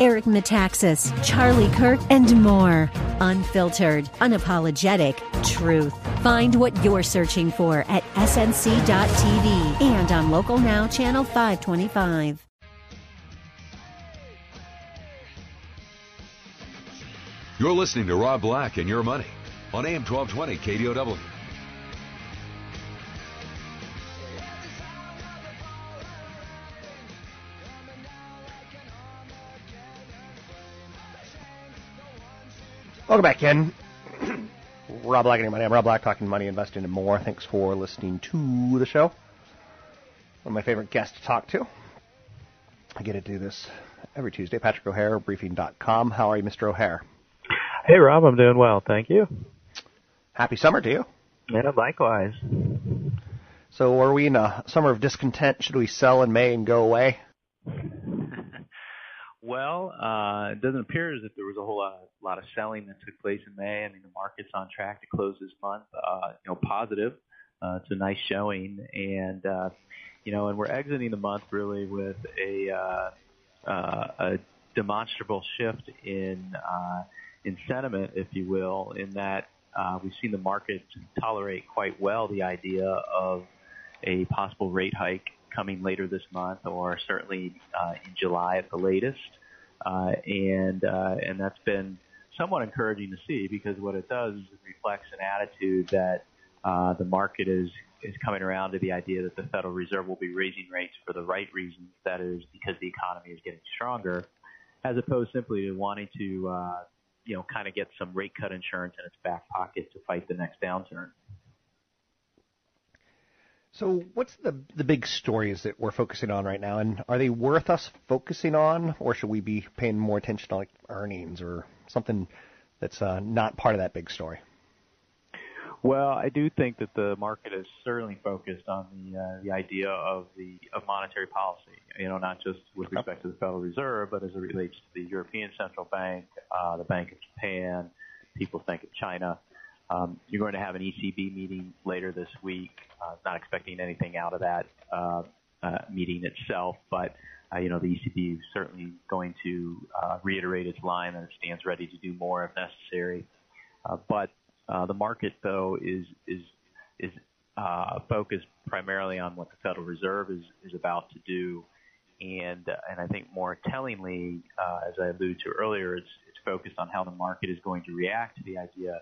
Eric Metaxas, Charlie Kirk, and more. Unfiltered, unapologetic truth. Find what you're searching for at snc.tv and on Local Now, Channel 525. You're listening to Rob Black and Your Money on AM 1220 KDOW. Welcome back, Ken. Rob Black and Money. I'm Rob Black, talking money, investing, and more. Thanks for listening to the show. One of my favorite guests to talk to. I get to do this every Tuesday. Patrick O'Hare, briefing.com. How are you, Mr. O'Hare? Hey, Rob. I'm doing well. Thank you. Happy summer to you. Yeah, likewise. So, are we in a summer of discontent? Should we sell in May and go away? Well, uh, it doesn't appear as if there was a whole lot, lot of selling that took place in May. I mean, the market's on track to close this month, uh, you know, positive. Uh, it's a nice showing, and uh, you know, and we're exiting the month really with a uh, uh, a demonstrable shift in uh, in sentiment, if you will, in that uh, we've seen the market tolerate quite well the idea of a possible rate hike coming later this month, or certainly uh, in July at the latest. Uh, and uh, and that's been somewhat encouraging to see because what it does is it reflects an attitude that uh, the market is is coming around to the idea that the Federal Reserve will be raising rates for the right reasons, that is because the economy is getting stronger, as opposed simply to wanting to uh, you know kind of get some rate cut insurance in its back pocket to fight the next downturn. So, what's the the big stories that we're focusing on right now, and are they worth us focusing on, or should we be paying more attention to like earnings or something that's uh, not part of that big story? Well, I do think that the market is certainly focused on the uh, the idea of the of monetary policy. You know, not just with respect to the Federal Reserve, but as it relates to the European Central Bank, uh, the Bank of Japan, people think of China. Um, you're going to have an ECB meeting later this week. Uh, not expecting anything out of that uh, uh, meeting itself, but uh, you know the ECB is certainly going to uh, reiterate its line that it stands ready to do more if necessary. Uh, but uh, the market, though, is is is uh, focused primarily on what the Federal Reserve is is about to do, and uh, and I think more tellingly, uh, as I alluded to earlier, it's it's focused on how the market is going to react to the idea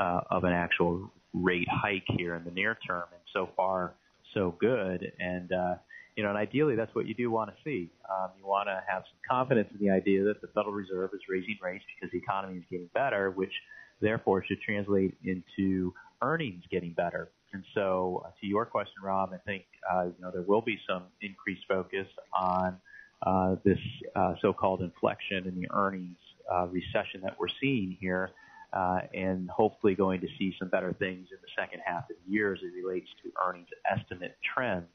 uh, of an actual rate hike here in the near term. And so far, so good. And uh, you know, and ideally, that's what you do want to see. Um, you want to have some confidence in the idea that the Federal Reserve is raising rates because the economy is getting better, which therefore should translate into earnings getting better. And so, uh, to your question, Rob, I think uh, you know there will be some increased focus on uh, this uh, so-called inflection in the earnings uh, recession that we're seeing here, uh, and hopefully going to see some better things in the second half of the year as it relates to earnings estimate trends.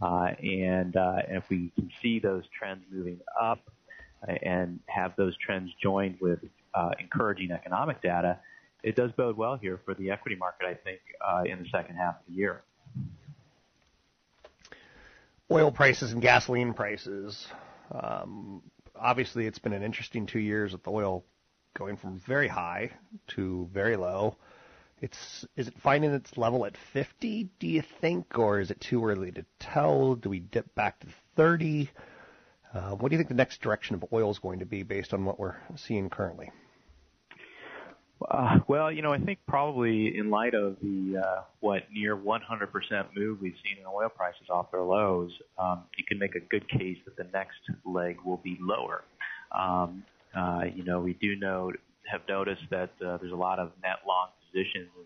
Uh, and, uh, and if we can see those trends moving up uh, and have those trends joined with uh, encouraging economic data, it does bode well here for the equity market, I think, uh, in the second half of the year. Oil prices and gasoline prices. Um, obviously, it's been an interesting two years with the oil going from very high to very low. It's is it finding its level at 50? Do you think, or is it too early to tell? Do we dip back to 30? Uh, what do you think the next direction of oil is going to be based on what we're seeing currently? Uh, well, you know, I think probably in light of the uh, what near 100% move we've seen in oil prices off their lows, um, you can make a good case that the next leg will be lower. Um, uh, you know, we do know have noticed that uh, there's a lot of net long positions in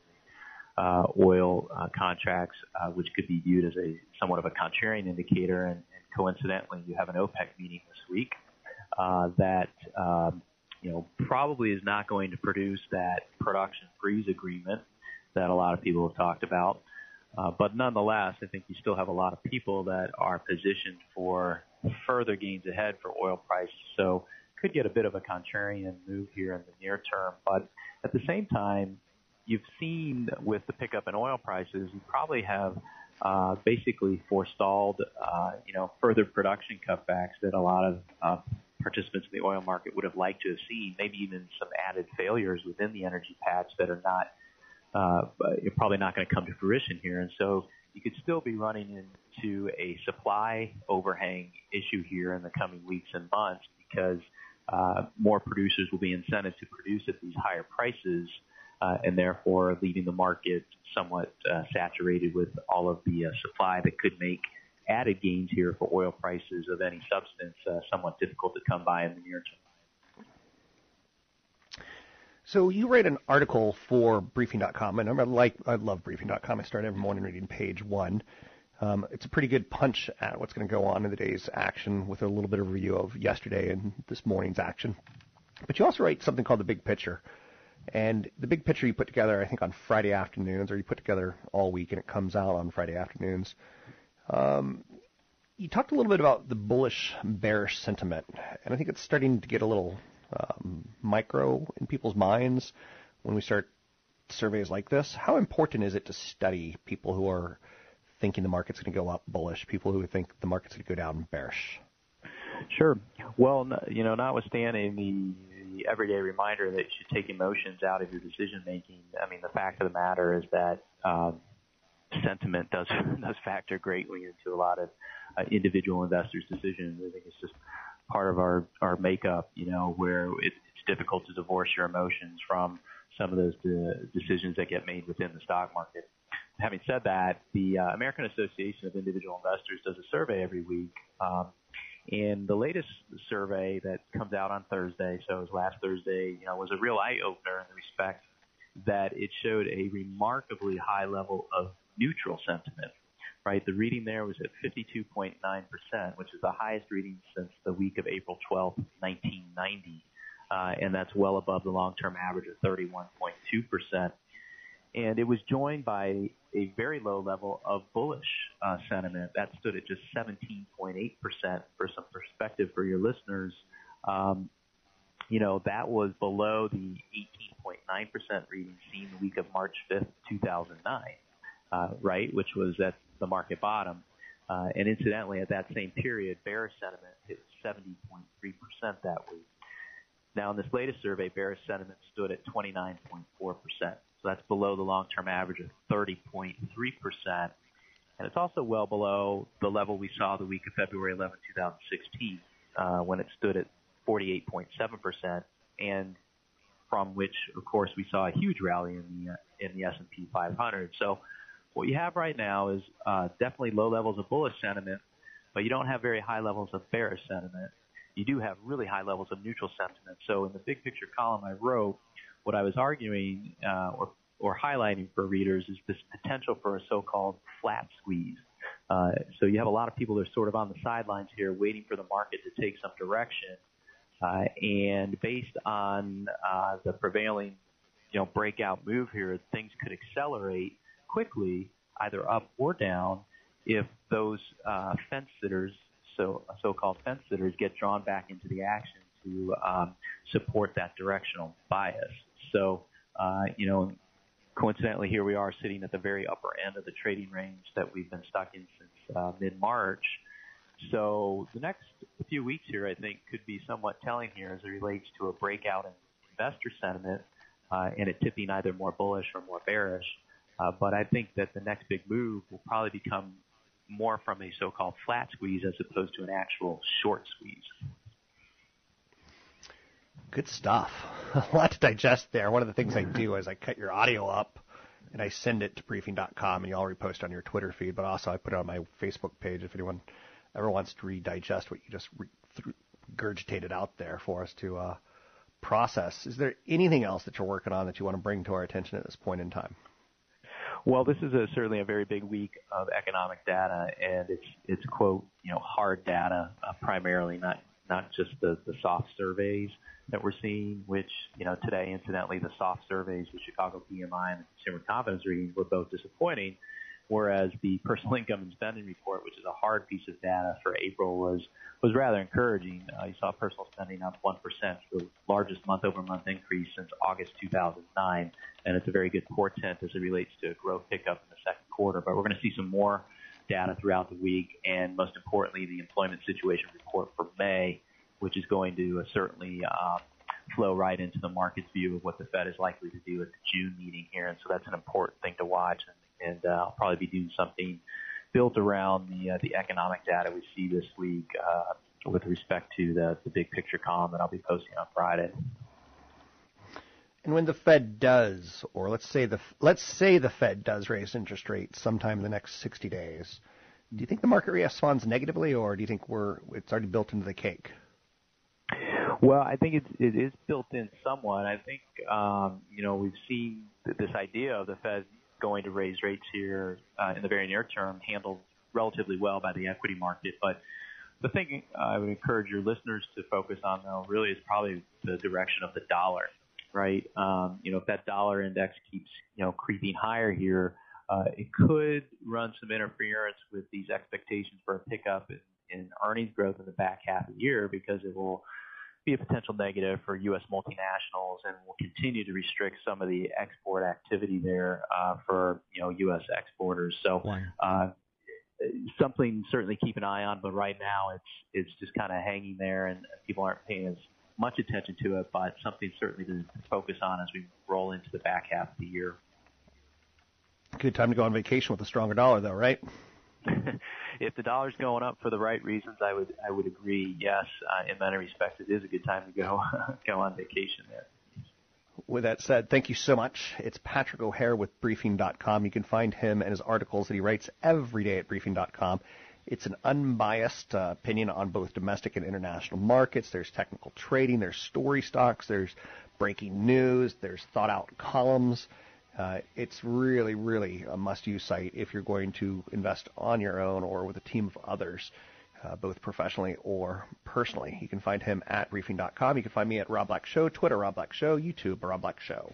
the uh, oil uh, contracts, uh, which could be viewed as a somewhat of a contrarian indicator. And, and coincidentally, you have an OPEC meeting this week uh, that um, you know probably is not going to produce that production freeze agreement that a lot of people have talked about. Uh, but nonetheless, I think you still have a lot of people that are positioned for further gains ahead for oil prices. So could get a bit of a contrarian move here in the near term. But at the same time, you've seen with the pickup in oil prices, you probably have uh, basically forestalled, uh, you know, further production cutbacks that a lot of uh, participants in the oil market would have liked to have seen. Maybe even some added failures within the energy patch that are not uh, probably not going to come to fruition here. And so you could still be running into a supply overhang issue here in the coming weeks and months because more producers will be incented to produce at these higher prices uh, and therefore leaving the market somewhat uh, saturated with all of the uh, supply that could make added gains here for oil prices of any substance uh, somewhat difficult to come by in the near term. So you write an article for Briefing.com, and I like I love Briefing.com. I start every morning reading page one. Um, it's a pretty good punch at what's going to go on in the day's action with a little bit of review of yesterday and this morning's action. But you also write something called the big picture, and the big picture you put together, I think, on Friday afternoons, or you put together all week, and it comes out on Friday afternoons. Um, you talked a little bit about the bullish bearish sentiment, and I think it's starting to get a little um, micro in people's minds when we start surveys like this. How important is it to study people who are thinking the market's going to go up bullish, people who think the market's going to go down bearish? Sure. Well, you know, notwithstanding the the everyday reminder that you should take emotions out of your decision making. I mean, the fact of the matter is that um, sentiment does does factor greatly into a lot of uh, individual investors' decisions. I think it's just part of our our makeup, you know, where it, it's difficult to divorce your emotions from some of those de- decisions that get made within the stock market. Having said that, the uh, American Association of Individual Investors does a survey every week. Um, and the latest survey that comes out on Thursday, so it was last Thursday, you know, was a real eye opener in the respect that it showed a remarkably high level of neutral sentiment. Right, the reading there was at 52.9%, which is the highest reading since the week of April 12, 1990, uh, and that's well above the long-term average of 31.2% and it was joined by a very low level of bullish uh, sentiment. That stood at just 17.8%. For some perspective for your listeners, um, you know, that was below the 18.9% reading seen the week of March 5th, 2009, uh, right, which was at the market bottom. Uh, and incidentally, at that same period, bearish sentiment hit 70.3% that week. Now, in this latest survey, bearish sentiment stood at 29.4%. So that's below the long-term average of 30.3%. And it's also well below the level we saw the week of February 11, 2016, uh, when it stood at 48.7%, and from which, of course, we saw a huge rally in the in the S&P 500. So what you have right now is uh, definitely low levels of bullish sentiment, but you don't have very high levels of bearish sentiment. You do have really high levels of neutral sentiment. So in the big picture column I wrote, what I was arguing uh, or or highlighting for readers is this potential for a so-called flat squeeze. Uh, so you have a lot of people that are sort of on the sidelines here, waiting for the market to take some direction. Uh, and based on uh, the prevailing, you know, breakout move here, things could accelerate quickly, either up or down, if those uh, fence sitters, so so-called fence sitters, get drawn back into the action to um, support that directional bias. So, uh, you know, coincidentally, here we are sitting at the very upper end of the trading range that we've been stuck in since uh, mid-March. So the next few weeks here, I think, could be somewhat telling here as it relates to a breakout in investor sentiment uh, and it tipping either more bullish or more bearish. Uh, but I think that the next big move will probably become more from a so-called flat squeeze as opposed to an actual short squeeze. Good stuff. A lot to digest there. One of the things I do is I cut your audio up and I send it to briefing.com and you all repost on your Twitter feed, but also I put it on my Facebook page if anyone ever wants to redigest what you just regurgitated out there for us to uh, process. Is there anything else that you're working on that you want to bring to our attention at this point in time? Well, this is a, certainly a very big week of economic data, and it's it's quote you know hard data uh, primarily, not not just the the soft surveys that we're seeing, which, you know, today, incidentally, the soft surveys, the Chicago PMI and the consumer confidence readings were both disappointing. whereas the personal income and spending report, which is a hard piece of data for April, was was rather encouraging. Uh, you saw personal spending up 1%, the largest month-over-month increase since August 2009, and it's a very good portent as it relates to a growth pickup in the second quarter. But we're going to see some more data throughout the week, and most importantly, the employment situation report for May, which is going to uh, certainly uh, flow right into the market's view of what the Fed is likely to do at the June meeting here. And so that's an important thing to watch. And, and uh, I'll probably be doing something built around the uh, the economic data we see this week uh, with respect to the, the big picture column that I'll be posting on Friday. And when the Fed does, or let's say the let's say the Fed does raise interest rates sometime in the next 60 days, do you think the market responds negatively, or do you think we're it's already built into the cake? Well, I think it's, it is built in somewhat. I think um, you know we've seen this idea of the Fed going to raise rates here uh, in the very near term handled relatively well by the equity market. But the thing I would encourage your listeners to focus on though really is probably the direction of the dollar, right? Um, you know, if that dollar index keeps you know creeping higher here, uh, it could run some interference with these expectations for a pickup in, in earnings growth in the back half of the year because it will be a potential negative for U.S. multinationals and will continue to restrict some of the export activity there uh, for you know U.S. exporters. So uh, something certainly keep an eye on, but right now it's it's just kind of hanging there, and people aren't paying as much attention to it. But something certainly to focus on as we roll into the back half of the year. Good time to go on vacation with a stronger dollar, though, right? if the dollar's going up for the right reasons, I would I would agree. Yes, uh, in many respects, it is a good time to go go on vacation there. With that said, thank you so much. It's Patrick O'Hare with Briefing.com. You can find him and his articles that he writes every day at Briefing.com. It's an unbiased uh, opinion on both domestic and international markets. There's technical trading, there's story stocks, there's breaking news, there's thought out columns. Uh, it's really, really a must-use site if you're going to invest on your own or with a team of others, uh, both professionally or personally. You can find him at briefing.com. You can find me at Rob Black Show, Twitter Rob Black Show, YouTube Rob Black Show.